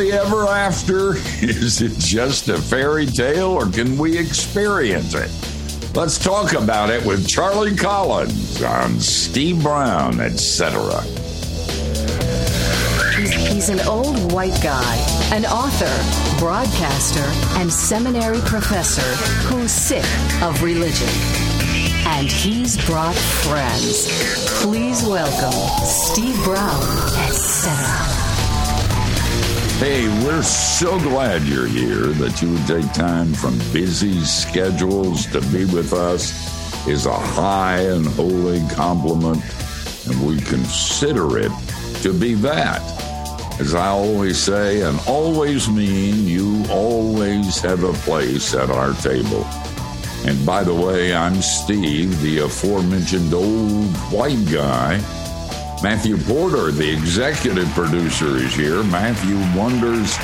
happily ever after? Is it just a fairy tale or can we experience it? Let's talk about it with Charlie Collins on Steve Brown, etc. He's, he's an old white guy, an author, broadcaster, and seminary professor who's sick of religion. And he's brought friends. Please welcome Steve Brown, etc. Hey, we're so glad you're here that you would take time from busy schedules to be with us is a high and holy compliment, and we consider it to be that. As I always say, and always mean, you always have a place at our table. And by the way, I'm Steve, the aforementioned old white guy. Matthew Porter, the executive producer, is here. Matthew wonders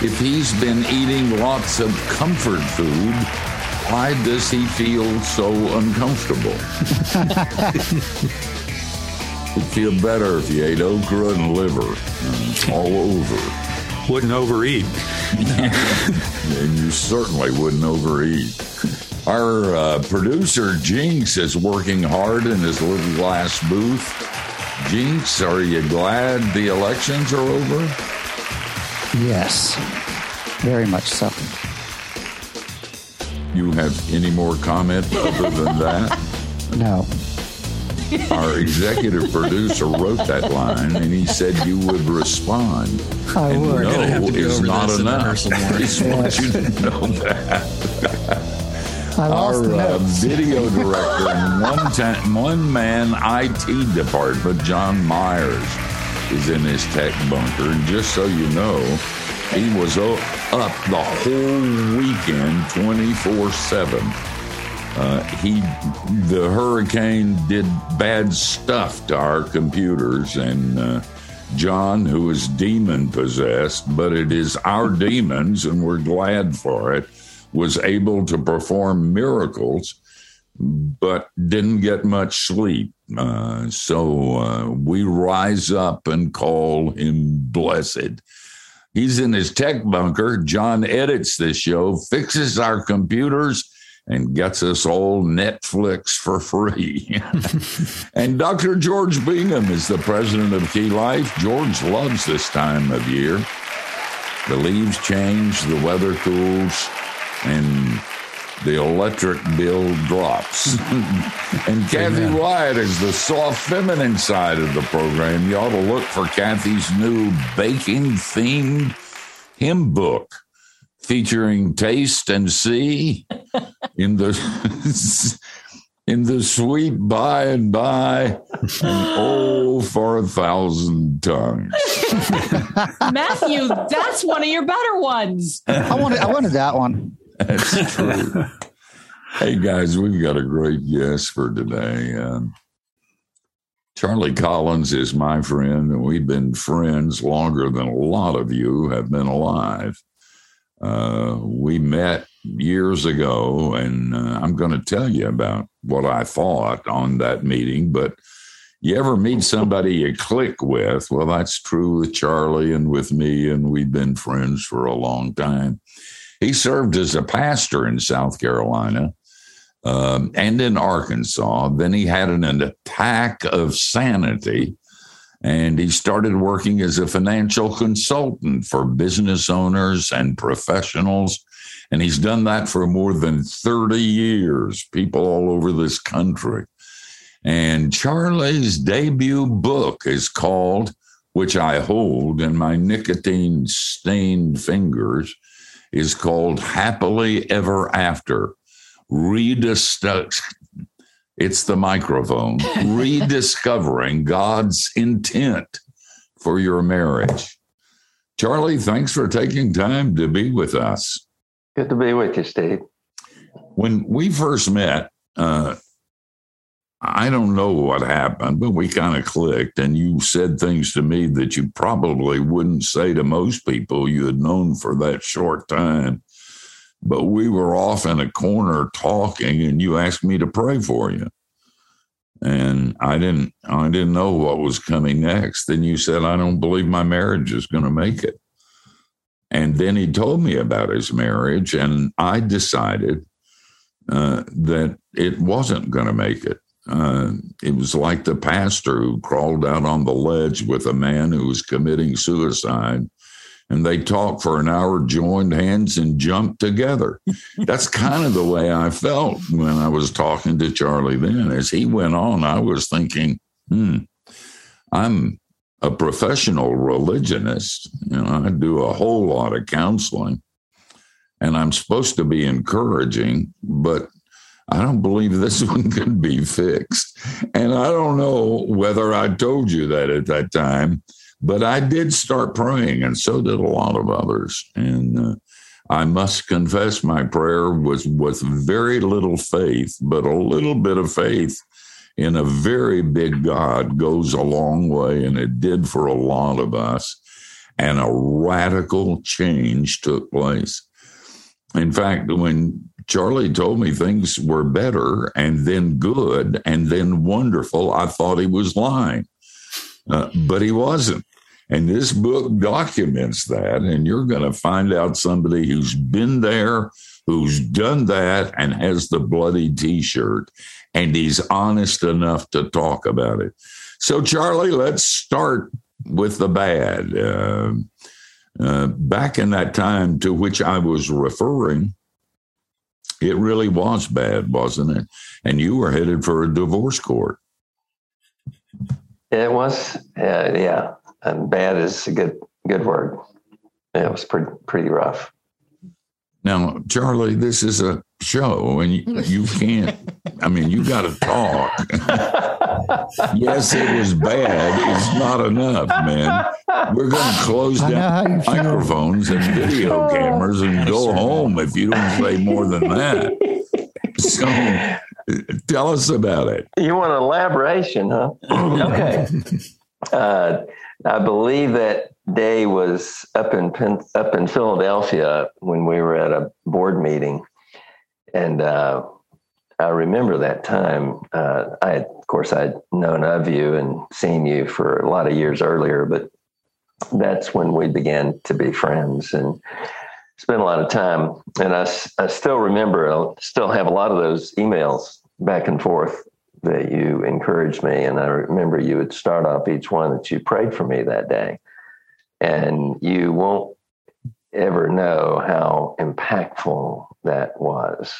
if he's been eating lots of comfort food. Why does he feel so uncomfortable? It'd feel better if you ate okra and liver uh, all over. Wouldn't overeat. and you certainly wouldn't overeat. Our uh, producer Jinx is working hard in his little glass booth. Jinx, are you glad the elections are over? Yes, very much so. You have any more comment other than that? No. Our executive producer wrote that line, and he said you would respond. I and would. No is not enough. I just want you to know that. I lost the Our uh, video director and one ta- one man IT department, John Myers, is in his tech bunker. And just so you know, he was up the whole weekend, twenty four seven. Uh, he, the hurricane did bad stuff to our computers, and uh, John, who is demon possessed, but it is our demons, and we're glad for it, was able to perform miracles, but didn't get much sleep. Uh, so uh, we rise up and call him blessed. He's in his tech bunker. John edits this show, fixes our computers, and gets us all Netflix for free. and Dr. George Bingham is the president of Key Life. George loves this time of year. The leaves change, the weather cools, and the electric bill drops. and Kathy Wyatt is the soft feminine side of the program. You ought to look for Kathy's new baking themed hymn book featuring taste and see in the in the sweet by and by and oh for a thousand tongues Matthew, that's one of your better ones. I wanted, I wanted that one. That's true hey guys we've got a great guest for today um, charlie collins is my friend and we've been friends longer than a lot of you have been alive uh, we met years ago, and uh, I'm going to tell you about what I thought on that meeting. But you ever meet somebody you click with? Well, that's true with Charlie and with me, and we've been friends for a long time. He served as a pastor in South Carolina um, and in Arkansas. Then he had an, an attack of sanity and he started working as a financial consultant for business owners and professionals. And he's done that for more than 30 years, people all over this country. And Charlie's debut book is called, which I hold in my nicotine stained fingers, is called Happily Ever After. Rediscuss. It's the microphone. Rediscovering God's intent for your marriage. Charlie, thanks for taking time to be with us. Good to be with you, Steve. When we first met, uh, I don't know what happened, but we kind of clicked, and you said things to me that you probably wouldn't say to most people you had known for that short time. But we were off in a corner talking, and you asked me to pray for you. And I didn't, I didn't know what was coming next. Then you said, "I don't believe my marriage is going to make it." And then he told me about his marriage, and I decided uh, that it wasn't going to make it. Uh, it was like the pastor who crawled out on the ledge with a man who was committing suicide. And they talked for an hour, joined hands, and jumped together. That's kind of the way I felt when I was talking to Charlie then. As he went on, I was thinking, hmm, I'm a professional religionist. You know, I do a whole lot of counseling and I'm supposed to be encouraging, but I don't believe this one can be fixed. And I don't know whether I told you that at that time, but I did start praying, and so did a lot of others. And uh, I must confess, my prayer was with very little faith, but a little bit of faith in a very big God goes a long way, and it did for a lot of us. And a radical change took place. In fact, when Charlie told me things were better and then good and then wonderful, I thought he was lying. Uh, but he wasn't. And this book documents that. And you're going to find out somebody who's been there, who's done that, and has the bloody t shirt. And he's honest enough to talk about it. So, Charlie, let's start with the bad. Uh, uh, back in that time to which I was referring, it really was bad, wasn't it? And you were headed for a divorce court. It was, uh, yeah. And bad is a good good word. It was pretty pretty rough. Now, Charlie, this is a show, and you, you can't. I mean, you got to talk. yes, it was bad. It's not enough, man. We're going to close down microphones and video cameras and go home if you don't say more than that. So, tell us about it. You want elaboration, huh? okay. Uh, I believe that day was up in up in Philadelphia when we were at a board meeting, and uh, I remember that time. Uh, I, of course, I'd known of you and seen you for a lot of years earlier, but that's when we began to be friends and spent a lot of time. And I, I still remember, I still have a lot of those emails back and forth that you encouraged me. And I remember you would start off each one that you prayed for me that day. And you won't ever know how impactful that was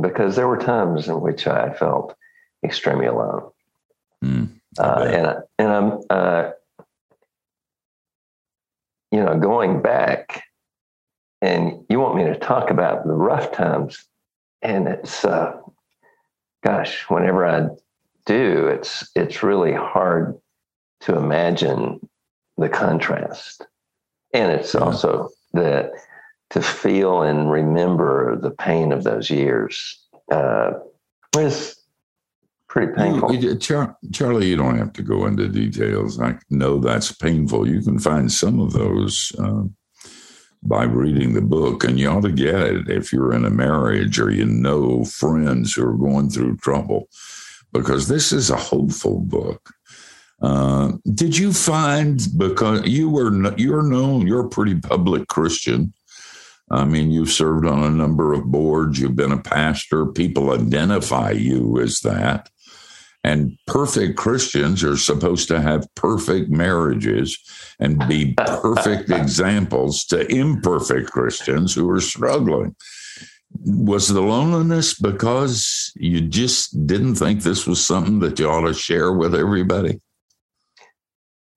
because there were times in which I felt extremely alone. Mm, uh, and, and I'm, uh, you know, going back and you want me to talk about the rough times and it's, uh, gosh, whenever I do, it's, it's really hard to imagine the contrast. And it's yeah. also that to feel and remember the pain of those years uh, was pretty painful. You, Char- Charlie, you don't have to go into details. I know that's painful. You can find some of those uh, by reading the book, and you ought to get it if you're in a marriage or you know friends who are going through trouble, because this is a hopeful book. Uh, did you find because you were you're known you're a pretty public Christian? I mean, you've served on a number of boards. You've been a pastor. People identify you as that. And perfect Christians are supposed to have perfect marriages and be perfect examples to imperfect Christians who are struggling. Was the loneliness because you just didn't think this was something that you ought to share with everybody?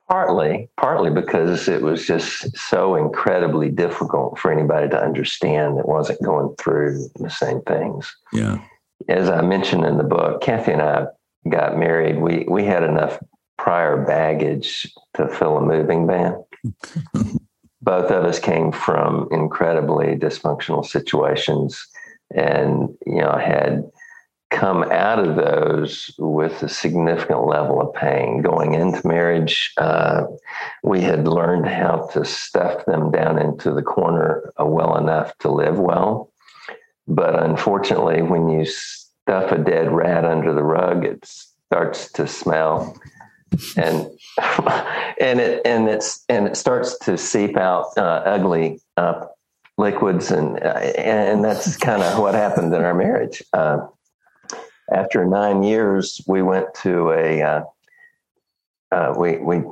Partly, partly because it was just so incredibly difficult for anybody to understand that wasn't going through the same things. Yeah. As I mentioned in the book, Kathy and I got married. We we had enough prior baggage to fill a moving van. Both of us came from incredibly dysfunctional situations, and you know had come out of those with a significant level of pain. Going into marriage, uh, we had learned how to stuff them down into the corner well enough to live well. But unfortunately, when you stuff a dead rat under the rug, it starts to smell and and it and it's and it starts to seep out uh, ugly uh, liquids, and uh, and that's kind of what happened in our marriage. Uh, after nine years, we went to a uh, uh, we we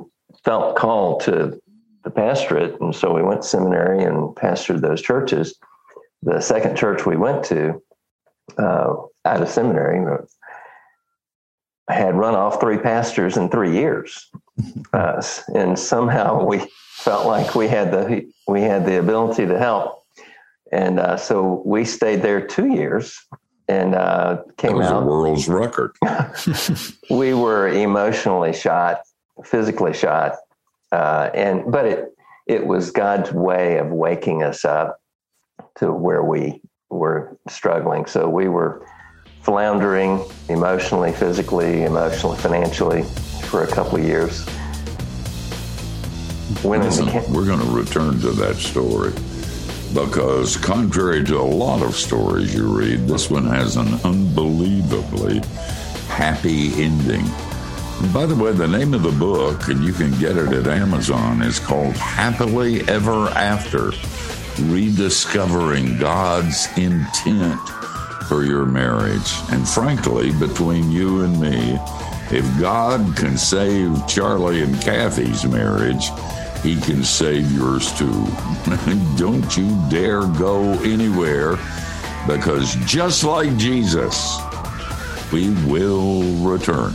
felt called to the pastorate, and so we went to seminary and pastored those churches. The second church we went to uh, out of seminary had run off three pastors in three years, uh, and somehow we felt like we had the we had the ability to help, and uh, so we stayed there two years and uh, came that was out. a world's record. we were emotionally shot, physically shot, uh, and but it it was God's way of waking us up to where we were struggling. So we were floundering emotionally, physically, emotionally, financially for a couple of years. Went into Listen, we're going to return to that story because, contrary to a lot of stories you read, this one has an unbelievably happy ending. By the way, the name of the book, and you can get it at Amazon, is called Happily Ever After Rediscovering God's Intent for Your Marriage. And frankly, between you and me, if God can save Charlie and Kathy's marriage, he can save yours too. Don't you dare go anywhere because just like Jesus, we will return.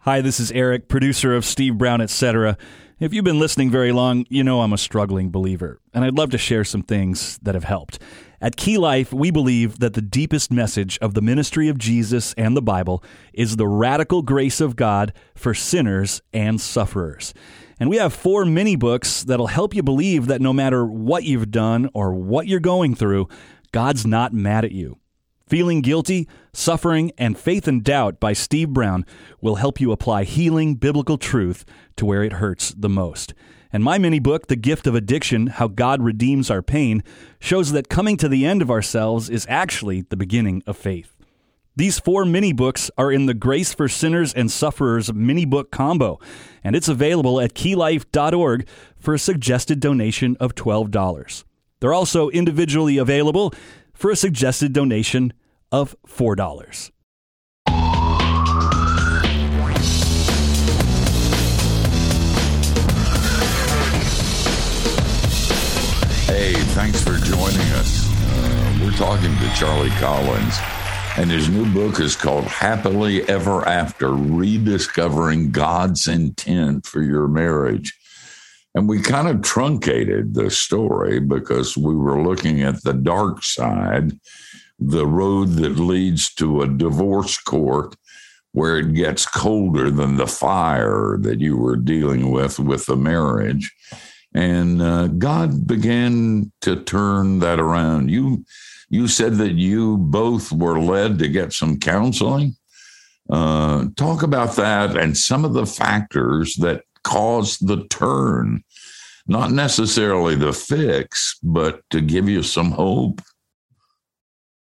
Hi, this is Eric, producer of Steve Brown, etc. If you've been listening very long, you know I'm a struggling believer, and I'd love to share some things that have helped. At Key Life, we believe that the deepest message of the ministry of Jesus and the Bible is the radical grace of God for sinners and sufferers. And we have four mini books that'll help you believe that no matter what you've done or what you're going through, God's not mad at you. Feeling Guilty, Suffering, and Faith and Doubt by Steve Brown will help you apply healing biblical truth to where it hurts the most. And my mini book, The Gift of Addiction How God Redeems Our Pain, shows that coming to the end of ourselves is actually the beginning of faith. These four mini books are in the Grace for Sinners and Sufferers mini book combo, and it's available at keylife.org for a suggested donation of $12. They're also individually available for a suggested donation of $4. Hey, thanks for joining us. Uh, we're talking to Charlie Collins, and his new book is called Happily Ever After Rediscovering God's Intent for Your Marriage. And we kind of truncated the story because we were looking at the dark side, the road that leads to a divorce court where it gets colder than the fire that you were dealing with with the marriage. And uh, God began to turn that around. You, you said that you both were led to get some counseling. Uh, talk about that and some of the factors that caused the turn. Not necessarily the fix, but to give you some hope.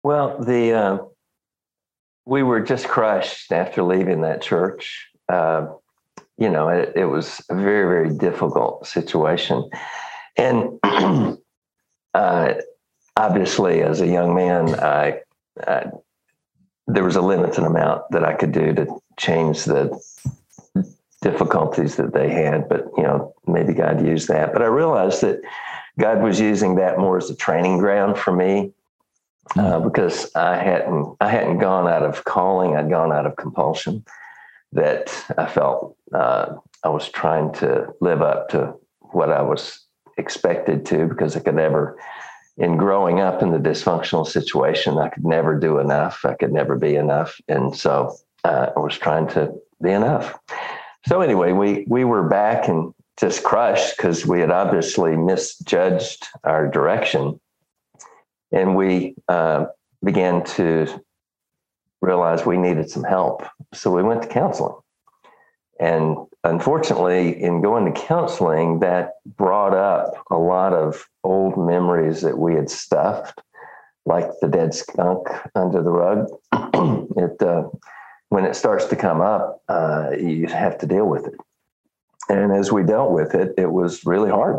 Well, the uh, we were just crushed after leaving that church. Uh, you know, it, it, was a very, very difficult situation, and uh, obviously, as a young man, I, I, there was a limited amount that I could do to change the difficulties that they had. But you know, maybe God used that. But I realized that God was using that more as a training ground for me uh, because I hadn't I hadn't gone out of calling, I'd gone out of compulsion. That I felt uh, I was trying to live up to what I was expected to because I could never, in growing up in the dysfunctional situation, I could never do enough. I could never be enough, and so uh, I was trying to be enough. So anyway, we we were back and just crushed because we had obviously misjudged our direction and we uh, began to realize we needed some help. So we went to counseling, And unfortunately, in going to counseling, that brought up a lot of old memories that we had stuffed, like the dead skunk under the rug. it uh, when it starts to come up, uh, you have to deal with it. And as we dealt with it, it was really hard.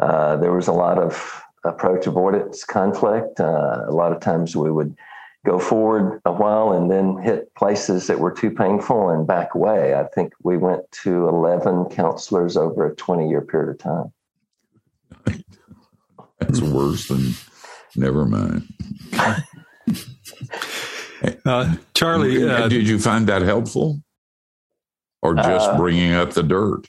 Uh, there was a lot of approach avoidance conflict. Uh, a lot of times we would go forward a while and then hit places that were too painful and back away. I think we went to 11 counselors over a 20 year period of time. That's worse than never mind. Uh, Charlie, uh, did you find that helpful, or just Uh, bringing up the dirt?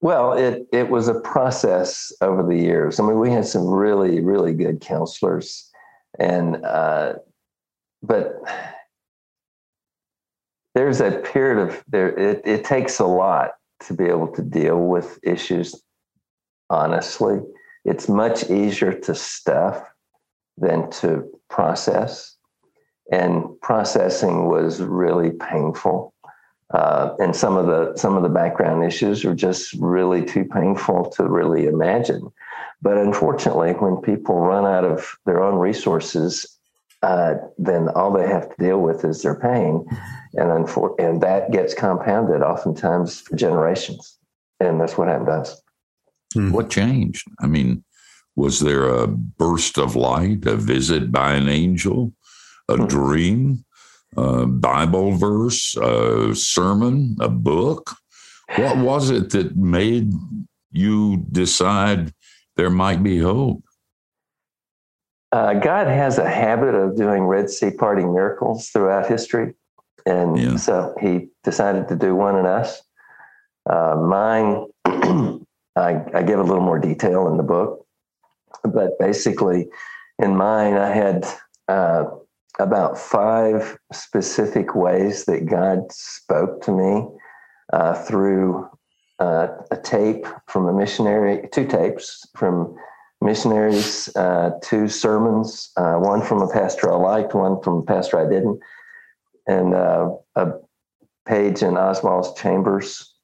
Well, it it was a process over the years. I mean, we had some really really good counselors, and uh, but there's a period of there. It, it takes a lot to be able to deal with issues honestly. It's much easier to stuff than to process, and processing was really painful. Uh, and some of the some of the background issues are just really too painful to really imagine. But unfortunately, when people run out of their own resources, uh, then all they have to deal with is their pain, and unfor- and that gets compounded oftentimes for generations. And that's what happened to us. What changed? I mean, was there a burst of light, a visit by an angel, a dream, a Bible verse, a sermon, a book? What was it that made you decide there might be hope? Uh, God has a habit of doing Red Sea parting miracles throughout history. And Yeah. so he decided to do one in us. Uh, mine, I, I give a little more detail in the book. But basically, in mine, I had uh, about five specific ways that God spoke to me uh, through uh, a tape from a missionary, two tapes from missionaries, uh, two sermons, uh, one from a pastor I liked, one from a pastor I didn't, and uh, a page in Oswald's Chambers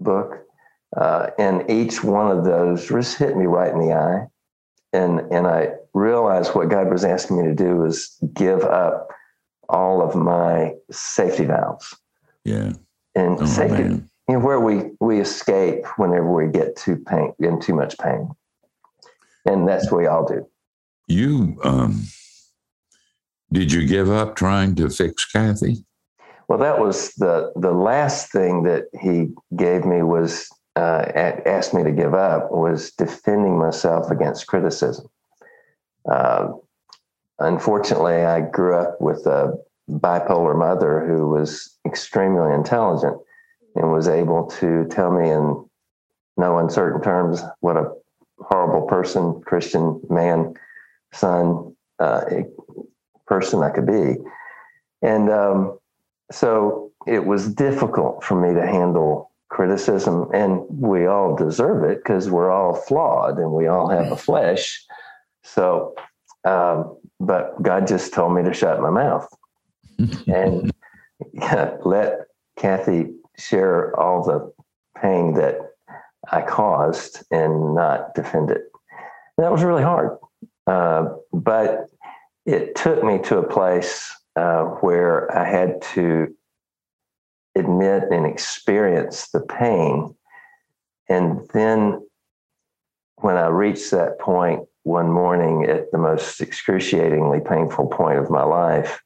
book. Uh, and each one of those just hit me right in the eye. And, and I realized what God was asking me to do was give up all of my safety valves. Yeah. And Oh, safety, man. you know, where we, we escape whenever we get too pain, in too much pain. And that's what we all do. You, um, did you give up trying to fix Kathy? Well, that was the the last thing that he gave me was uh, asked me to give up was defending myself against criticism. Uh, unfortunately, I grew up with a bipolar mother who was extremely intelligent and was able to tell me in no uncertain terms what a horrible person, Christian man, son, uh, person I could be, and. Um, so it was difficult for me to handle criticism and we all deserve it because we're all flawed and we all have a flesh. So um, but god just told me to shut my mouth. And let kathy share all the pain that i caused and not defend it And that was really hard uh, but it took me to a place uh, where I had to admit and experience the pain. And then when I reached that point one morning at the most excruciatingly painful point of my life,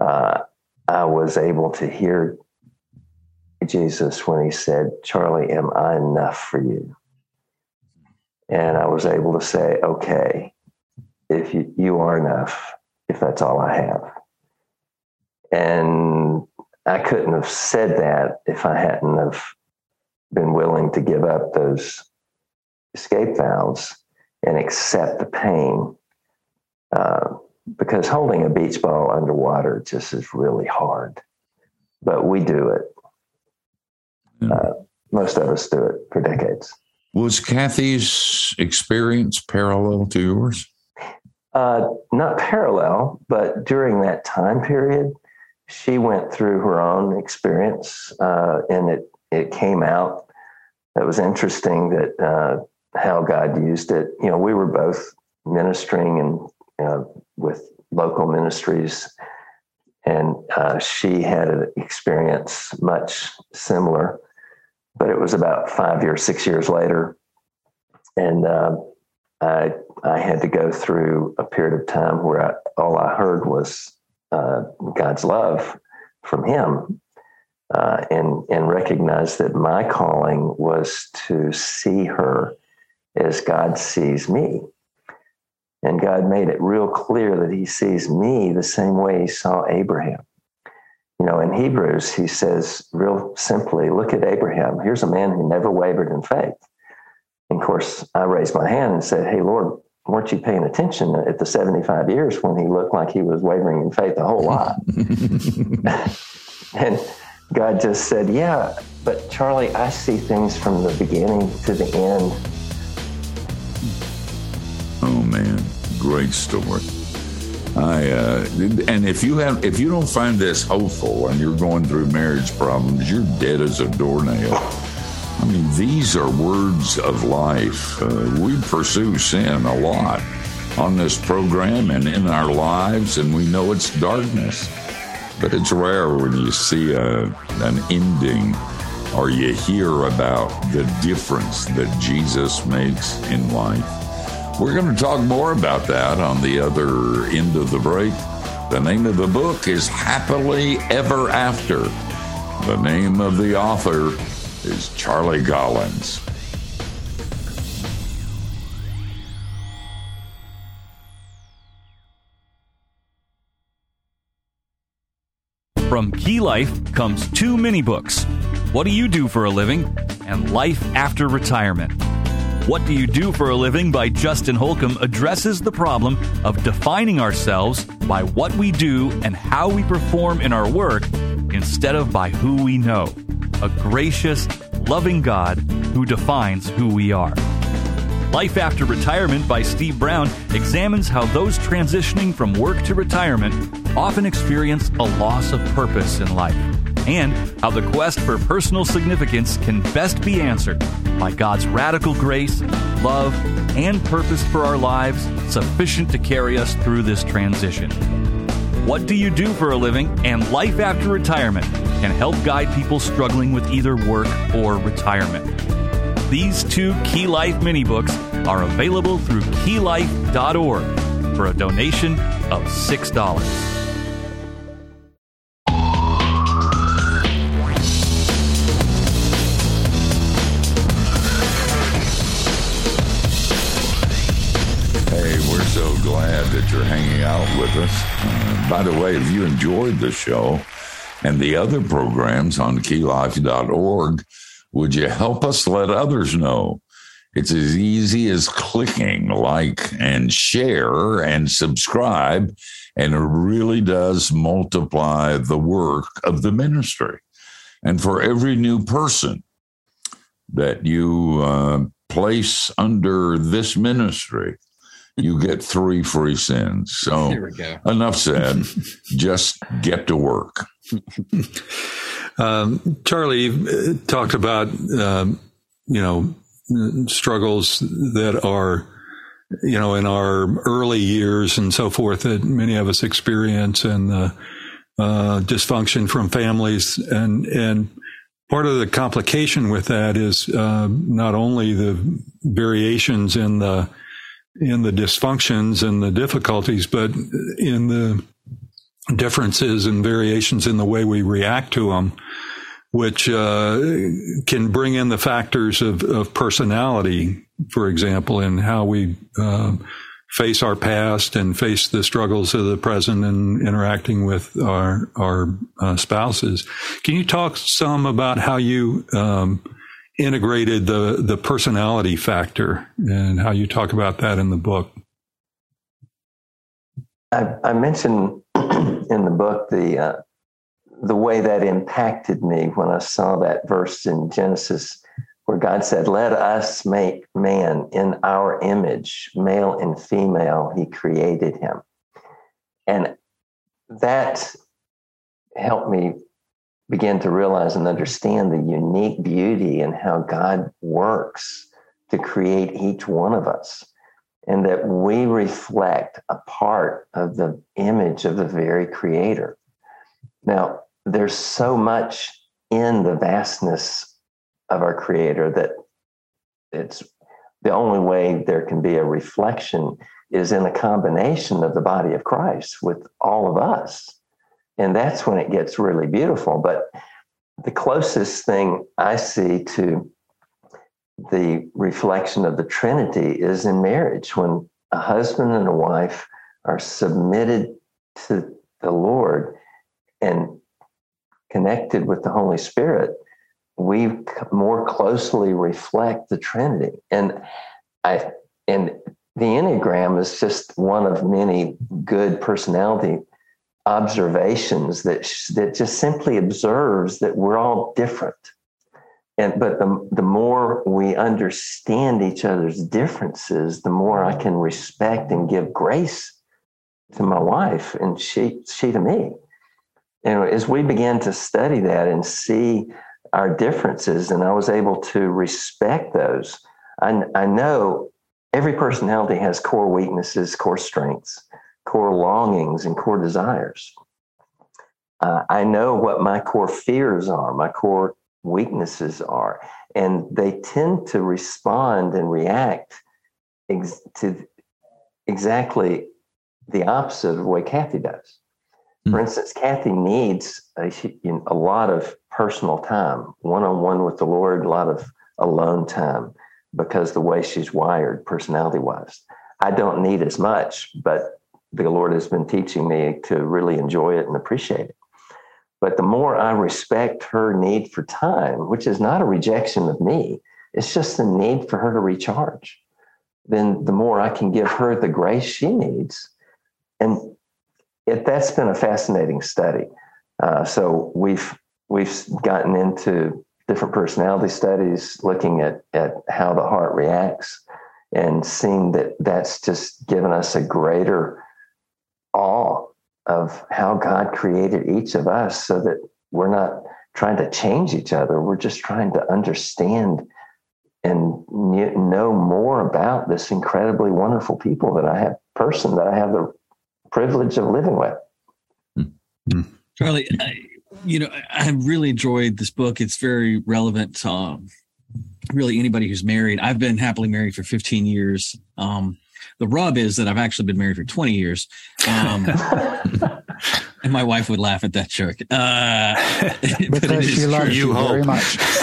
uh, I was able to hear Jesus when he said, Charlie, am I enough for you? And I was able to say, okay, if you, you are enough, if that's all I have. And I couldn't have said that if I hadn't have been willing to give up those escape valves and accept the pain. Uh, because holding a beach ball underwater just is really hard. But we do it. Yeah. Uh, most of us do it for decades. Was Kathy's experience parallel to yours? Uh, not parallel, but during that time period, she went through her own experience, uh, and it it came out. It was interesting that uh, how God used it. You know, we were both ministering and uh, with local ministries, and uh, she had an experience much similar, but it was about five years, six years later, and uh, I I had to go through a period of time where I, all I heard was uh, God's love from Him, uh, and and recognize that my calling was to see her as God sees me. And God made it real clear that He sees me the same way He saw Abraham. You know, in Hebrews, He says, real simply, look at Abraham. Here's a man who never wavered in faith. And of course, I raised my hand and said, Hey, Lord, weren't you paying attention at the 75 years when he looked like he was wavering in faith a whole lot? and God just said, Yeah, but Charlie, I see things from the beginning to the end. Oh man, great story. I uh, and if you have if you don't find this hopeful and you're going through marriage problems, you're dead as a doornail. I mean, these are words of life. Uh, we pursue sin a lot on this program and in our lives, and we know it's darkness. But it's rare when you see a, an ending or you hear about the difference that Jesus makes in life. We're going to talk more about that on the other end of the break. The name of the book is Happily Ever After. The name of the author is Charlie Collins. From Key Life comes two mini books What Do You Do for a Living? and Life After Retirement. What Do You Do for a Living by Justin Holcomb addresses the problem of defining ourselves by what we do and how we perform in our work instead of by who we know. A gracious, loving God who defines who we are. Life After Retirement by Steve Brown examines how those transitioning from work to retirement often experience a loss of purpose in life, and how the quest for personal significance can best be answered by God's radical grace, love, and purpose for our lives sufficient to carry us through this transition. What Do You Do for a Living and Life After Retirement can help guide people struggling with either work or retirement. These two Key Life mini books are available through keylife.org for a donation of $6. That you're hanging out with us. Uh, by the way, if you enjoyed the show and the other programs on keylife.org, would you help us let others know? It's as easy as clicking like and share and subscribe, and it really does multiply the work of the ministry. And for every new person that you uh, place under this ministry, you get three free sins. So Here we go. enough said. Just get to work. Um, Charlie uh, talked about, um, you know, struggles that are, you know, in our early years and so forth that many of us experience and the uh, dysfunction from families. And, and part of the complication with that is uh, not only the variations in the, in the dysfunctions and the difficulties, but in the differences and variations in the way we react to them, which uh, can bring in the factors of, of personality, for example, in how we uh, face our past and face the struggles of the present and interacting with our our uh, spouses. Can you talk some about how you um, integrated the the personality factor and how you talk about that in the book? I, I mentioned in the book the uh, the way that impacted me when I saw that verse in Genesis where God said, "Let us make man in our image, male and female. He created him," and that helped me begin to realize and understand the unique beauty and how God works to create each one of us. And that we reflect a part of the image of the very creator. Now, there's so much in the vastness of our creator that it's the only way there can be a reflection is in a combination of the body of Christ with all of us. And that's when it gets really beautiful. But the closest thing I see to the reflection of the Trinity is in marriage when a husband and a wife are submitted to the Lord and connected with the Holy Spirit, we more closely reflect the Trinity. And I and the Enneagram is just one of many good personality observations that that just simply observes that we're all different. And but the the more we understand each other's differences, the more I can respect and give grace to my wife and she she to me. And as we began to study that and see our differences, and I was able to respect those, I, I know every personality has core weaknesses, core strengths, core longings, and core desires. Uh, I know what my core fears are, my core weaknesses are, and they tend to respond and react ex- to exactly the opposite of the way Kathy does. For hmm. instance, Kathy needs a, a lot of personal time, one on one with the Lord, a lot of alone time because the way she's wired, personality wise. I don't need as much, but the Lord has been teaching me to really enjoy it and appreciate it. But the more I respect her need for time, which is not a rejection of me, it's just the need for her to recharge, then the more I can give her the grace she needs. And it, that's been a fascinating study. Uh, so we've we've gotten into different personality studies, looking at at how the heart reacts, and seeing that that's just given us a greater of how God created each of us, so that we're not trying to change each other. We're just trying to understand and know more about this incredibly wonderful people that I have person that I have the privilege of living with. Mm-hmm. Charlie, I, you know, I really enjoyed this book. It's very relevant to um, really anybody who's married. I've been happily married for 15 years. Um, the rub is that I've actually been married for 20 years. Um, and my wife would laugh at that joke. Uh, because she loves you, you very much.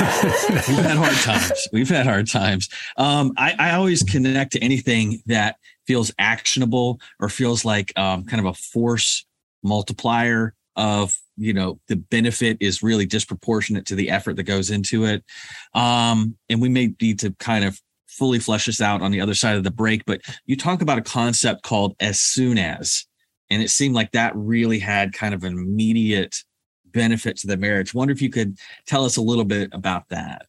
We've had hard times. We've had hard times. Um, I, I, always connect to anything that feels actionable or feels like um, kind of a force multiplier of you know the benefit is really disproportionate to the effort that goes into it um, and we may need to kind of fully flesh this out on the other side of the break but you talk about a concept called as soon as and it seemed like that really had kind of an immediate benefit to the marriage wonder if you could tell us a little bit about that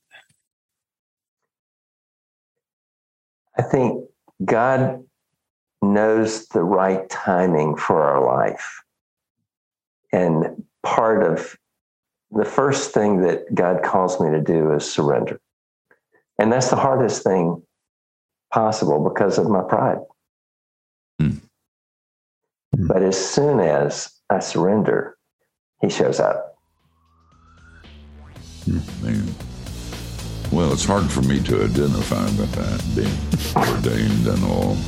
i think god knows the right timing for our life. And part of the first thing that God calls me to do is surrender. And that's the hardest thing possible because of my pride. Mm. But as soon as I surrender, he shows up. Hmm, man. Well, it's hard for me to identify with that, being ordained and all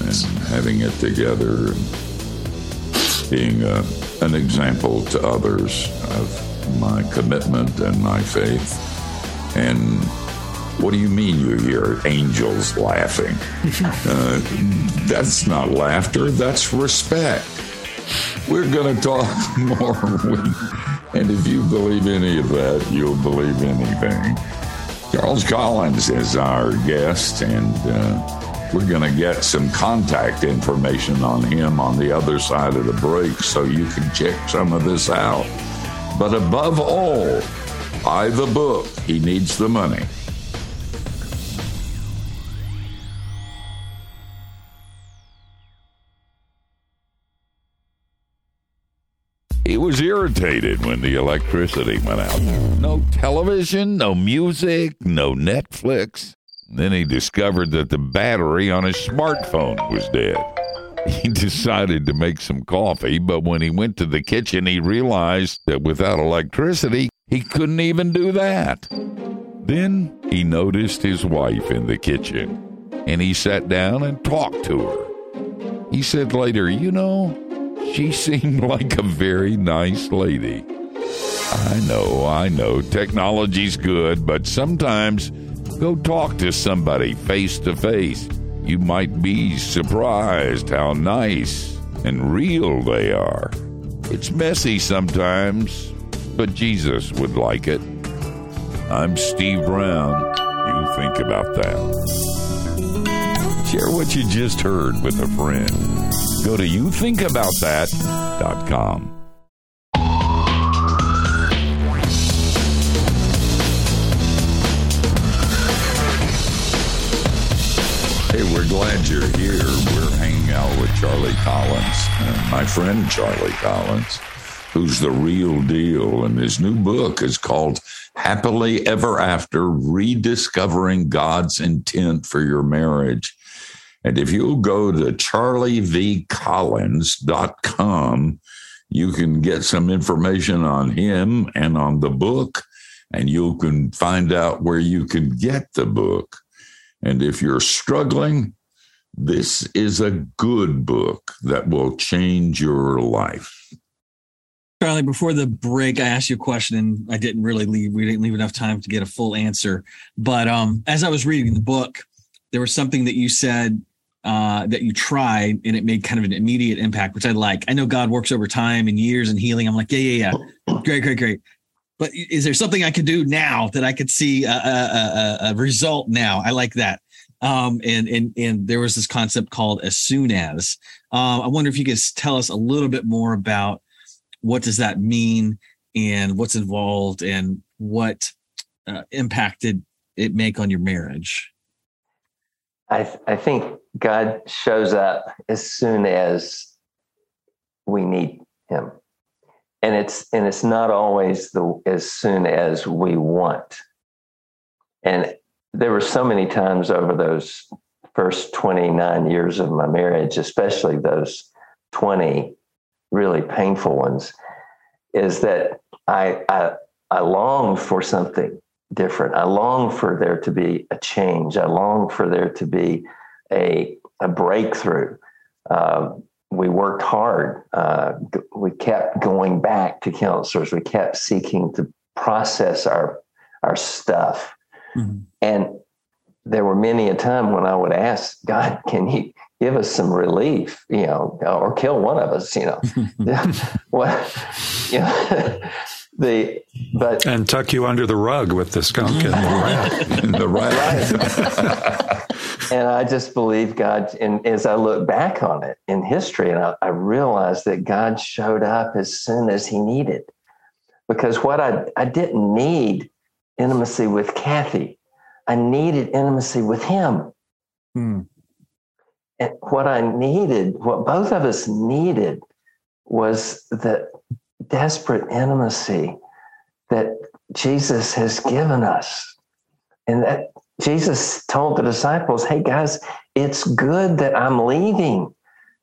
and having it together and being a, an example to others of my commitment and my faith. And what do you mean you hear angels laughing? uh, that's not laughter, that's respect. We're going to talk more. and if you believe any of that, you'll believe anything. Charles Collins is our guest, and uh, we're going to get some contact information on him on the other side of the break so you can check some of this out. But above all, buy the book. He needs the money. He was irritated when the electricity went out. No television, no music, no Netflix. Then he discovered that the battery on his smartphone was dead. He decided to make some coffee, but when he went to the kitchen, he realized that without electricity, he couldn't even do that. Then he noticed his wife in the kitchen, and he sat down and talked to her. He said later, You know, she seemed like a very nice lady. I know, I know, technology's good, but sometimes go talk to somebody face to face you might be surprised how nice and real they are. It's messy sometimes, but Jesus would like it. I'm Steve Brown. You think about that. Share what you just heard with a friend. Go to youthinkaboutthat.com. Hey, we're glad you're here. We're hanging out with Charlie Collins, my friend Charlie Collins, who's the real deal. And his new book is called Happily Ever After Rediscovering God's Intent for Your Marriage. And if you'll go to charlievcollins.com, you can get some information on him and on the book, and you can find out where you can get the book. And if you're struggling, this is a good book that will change your life. Before the break, I asked you a question and I didn't really leave. We didn't leave enough time to get a full answer. But um, as I was reading the book, there was something that you said uh, that you tried and it made kind of an immediate impact, which I like. I know God works over time and years and healing. I'm like, yeah, yeah, yeah. Great, great, great but is there something I could do now that I could see a, a, a, a result now? I like that. Um, and and and there was this concept called as soon as. Um, I wonder if you could tell us a little bit more about what does that mean and what's involved and what uh, impact did it make on your marriage. I th- I think God shows up as soon as we need Him and it's and it's not always the as soon as we want and there were so many times over those first 29 years of my marriage especially those 20 really painful ones is that i i, I longed for something different i long for there to be a change i long for there to be a a breakthrough um, we worked hard. Uh, we kept going back to counselors. We kept seeking to process our our stuff. Mm-hmm. And there were many a time when I would ask God, "Can you give us some relief? You know, or kill one of us? You know, what? You know, the but and tuck you under the rug with the skunk and the rat. and the rat. and I just believe God. And as I look back on it in history, and I, I realized that God showed up as soon as He needed, because what I I didn't need intimacy with Kathy, I needed intimacy with Him. Hmm. And what I needed, what both of us needed, was the desperate intimacy that Jesus has given us. And that Jesus told the disciples, hey guys, it's good that I'm leaving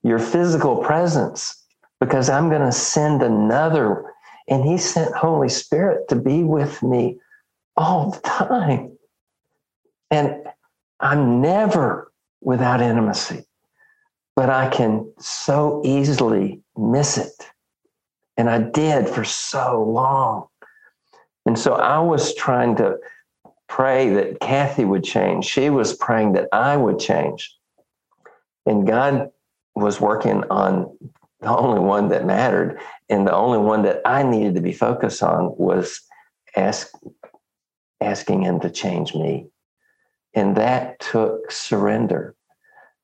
your physical presence because I'm going to send another. And he sent Holy Spirit to be with me all the time. And I'm never without intimacy, but I can so easily miss it. And I did for so long. And so I was trying to pray that Kathy would change. She was praying that I would change. And God was working on the only one that mattered. And the only one that I needed to be focused on was ask, asking Him to change me. And that took surrender.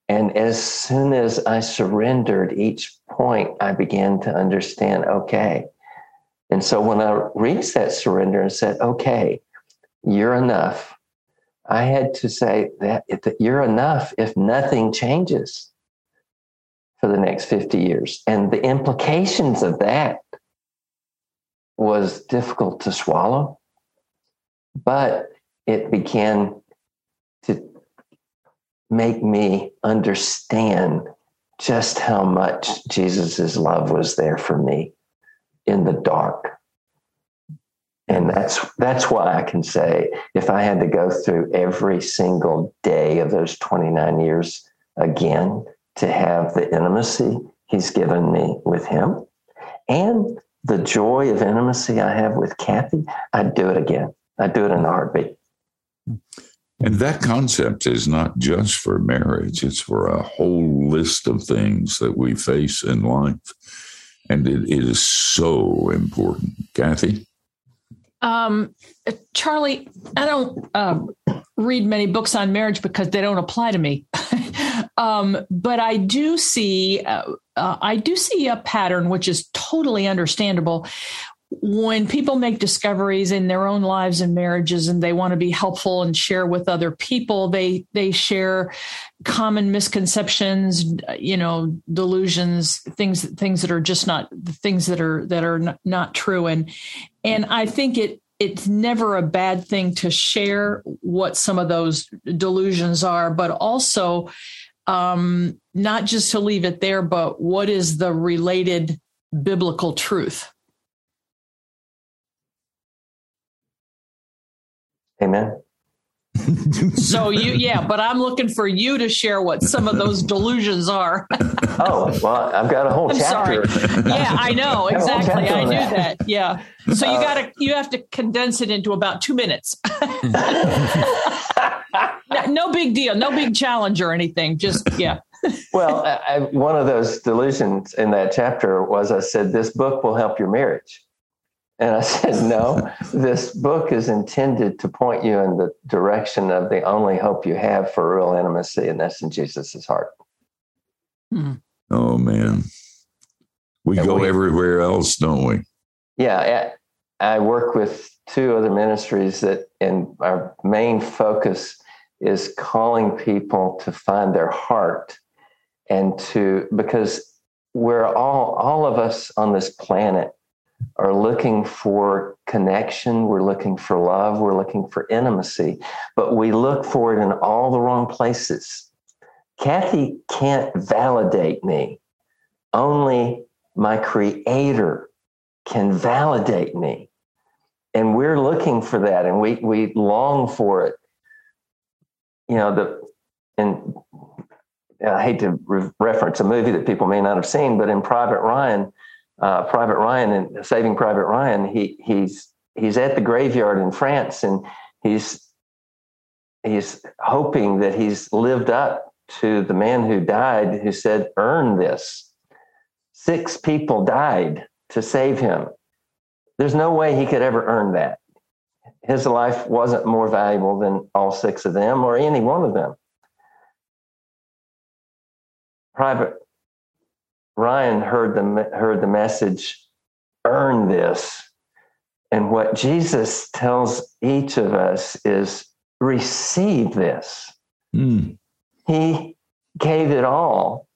And as soon as I surrendered each point, I began to understand okay. And so when I reached that surrender and said, okay, you're enough. I had to say that that you're enough if nothing changes for the next 50 years. And the implications of that was difficult to swallow, but it began to make me understand just how much Jesus' love was there for me in the dark. And that's that's why I can say if I had to go through every single day of those 29 years again to have the intimacy he's given me with him and the joy of intimacy I have with Kathy, I'd do it again. I'd do it in a heartbeat. Hmm. And that concept is not just for marriage, it's for a whole list of things that we face in life. And it, it is so important. Kathy? Um, Charlie, I don't um, read many books on marriage because they don't apply to me. um, but I do see, uh, uh, I do see a pattern which is totally understandable when people make discoveries in their own lives and marriages and they want to be helpful and share with other people they they share common misconceptions you know delusions things things that are just not the things that are that are not, not true. And and i think it it's never a bad thing to share what some of those delusions are but also um not just to leave it there but what is the related biblical truth Amen. so you yeah but i'm looking for you to share what some of those delusions are. Oh well i've got a whole I'm chapter. Sorry. yeah i know. Exactly. i knew that. yeah. So you uh, gotta you have to condense it into about two minutes. No big deal. No big challenge or anything. Just yeah. Well I, one of those delusions in that chapter was i said this book will help your marriage and I said, No, this book is intended to point you in the direction of the only hope you have for real intimacy, and that's in Jesus' heart. Hmm. Oh, man. We and go we, everywhere else, don't we? Yeah. I work with two other ministries that, and our main focus is calling people to find their heart and to, because we're all, all of us on this planet are looking for connection, we're looking for love, we're looking for intimacy, but we look for it in all the wrong places. Kathy can't validate me. Only my creator can validate me. And we're looking for that and we, we long for it. You know, the, and I hate to re- reference a movie that people may not have seen, but in Private Ryan, uh, Private Ryan and Saving Private Ryan, he he's he's at the graveyard in France and he's he's hoping that he's lived up to the man who died who said, "Earn this." Six people died to save him. There's no way he could ever earn that. His life wasn't more valuable than all six of them or any one of them. Private Ryan heard the heard the message, earn this. And what Jesus tells each of us is receive this. Mm. He gave it all.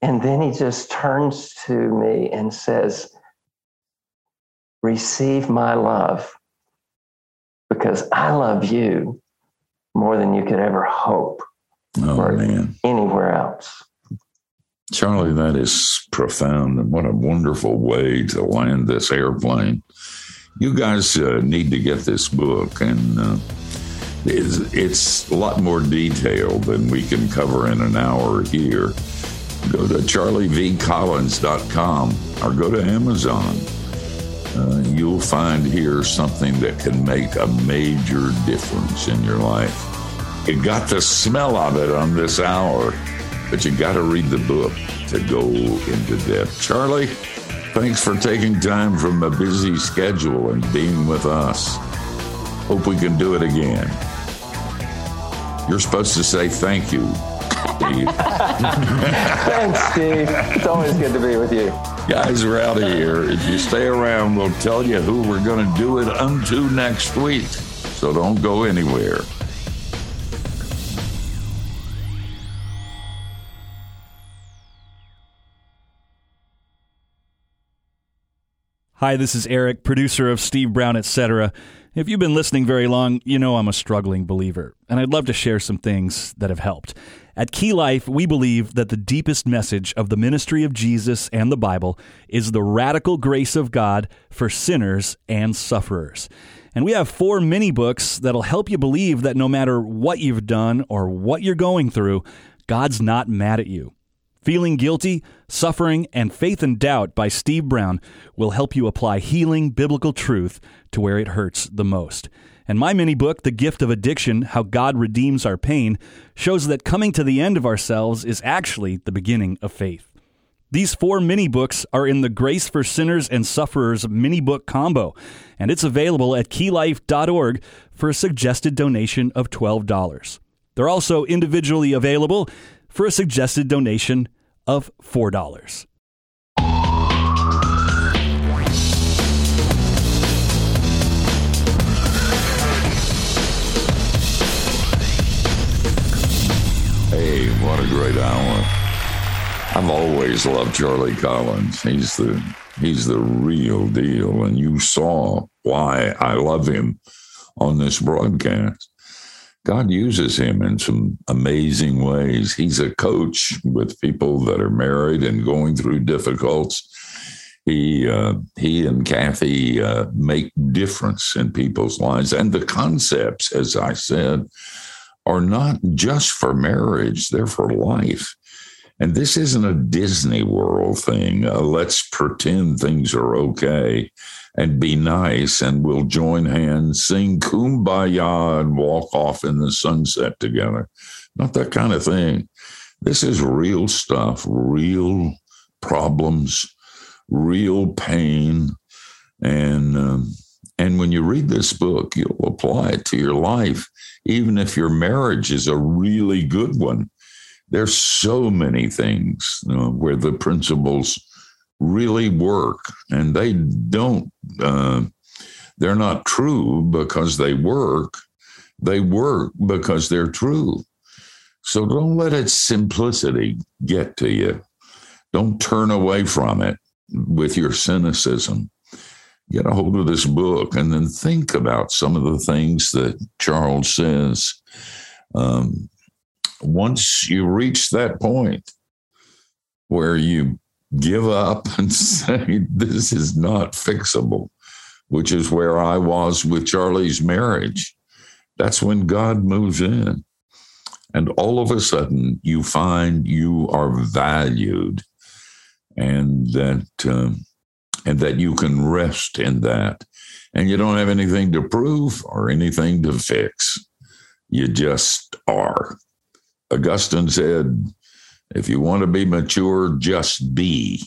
And then he just turns to me and says, Receive my love because I love you more than you could ever hope oh, or man. anywhere else. Charlie, that is profound. And what a wonderful way to land this airplane. You guys uh, need to get this book, and uh, it's, it's, a lot more detailed than we can cover in an hour here. Go to charlievcollins.com or go to Amazon. Uh, you'll find here something that can make a major difference in your life. You got the smell of it on this hour but you got to read the book to go into depth. Charlie, thanks for taking time from a busy schedule and being with us. Hope we can do it again. You're supposed to say thank you, Steve. Thanks, Steve. It's always good to be with you. Guys, we're out of here. If you stay around, we'll tell you who we're going to do it unto next week. So don't go anywhere. Hi, this is Eric, producer of Steve Brown, etc. If you've been listening very long, you know I'm a struggling believer, and I'd love to share some things that have helped. At Key Life, we believe that the deepest message of the ministry of Jesus and the Bible is the radical grace of God for sinners and sufferers. And we have four mini books that'll help you believe that no matter what you've done or what you're going through, God's not mad at you. Feeling Guilty, Suffering, and Faith and Doubt by Steve Brown will help you apply healing biblical truth to where it hurts the most. And my mini book, The Gift of Addiction How God Redeems Our Pain, shows that coming to the end of ourselves is actually the beginning of faith. These four mini books are in the Grace for Sinners and Sufferers mini book combo, and it's available at keylife.org for a suggested donation of $12. They're also individually available for a suggested donation of $4. Hey, what a great hour. I've always loved Charlie Collins. He's the he's the real deal and you saw why I love him on this broadcast. God uses him in some amazing ways. He's a coach with people that are married and going through difficulties. He uh, he and Kathy uh, make difference in people's lives, and the concepts, as I said, are not just for marriage; they're for life. And this isn't a Disney World thing. Uh, let's pretend things are okay and be nice and we'll join hands, sing kumbaya and walk off in the sunset together. Not that kind of thing. This is real stuff, real problems, real pain. And, um, and when you read this book, you'll apply it to your life, even if your marriage is a really good one. There's so many things you know, where the principles really work. And they don't uh, they're not true because they work. They work because they're true. So don't let its simplicity get to you. Don't turn away from it with your cynicism. Get a hold of this book and then think about some of the things that charles says. Um, once you reach that point where you give up and say, this is not fixable, which is where I was with Charlie's marriage. That's when God moves in. And all of a sudden, you find you are valued and that, um, and that you can rest in that. And you don't have anything to prove or anything to fix. You just are. Augustine said, if you want to be mature, just be.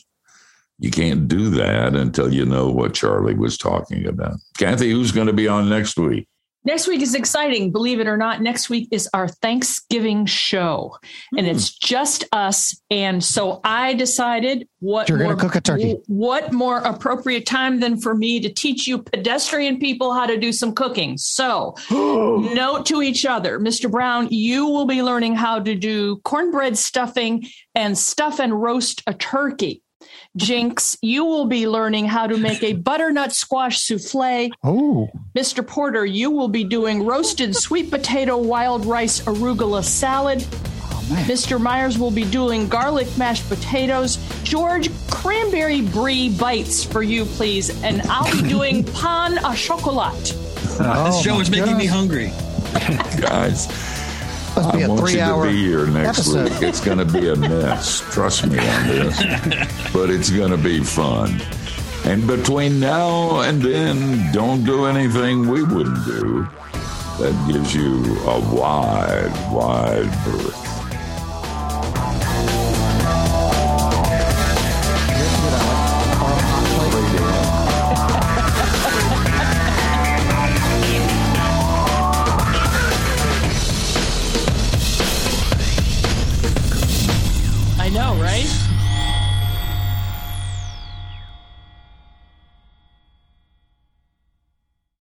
You can't do that until you know what Charlie was talking about. Kathy, who's going to be on next week? Next week is exciting. Believe it or not, next week is our Thanksgiving show, and mm. it's just us. And so I decided what you're going to cook a turkey. What more appropriate time than for me to teach you pedestrian people how to do some cooking? So, note to each other, Mr. Brown, you will be learning how to do cornbread stuffing and stuff and roast a turkey. Jinx, you will be learning how to make a butternut squash souffle. Oh. Mr. Porter, you will be doing roasted sweet potato wild rice arugula salad. Oh, Mr. Myers will be doing garlic mashed potatoes. George, cranberry brie bites for you, please. And I'll be doing pain au chocolat. Oh, this show is making goodness. me hungry. Guys. Must be I a want you to be here next episode. week. It's going to be a mess. Trust me on this. but it's going to be fun. And between now and then, don't do anything we wouldn't do. That gives you a wide, wide berth.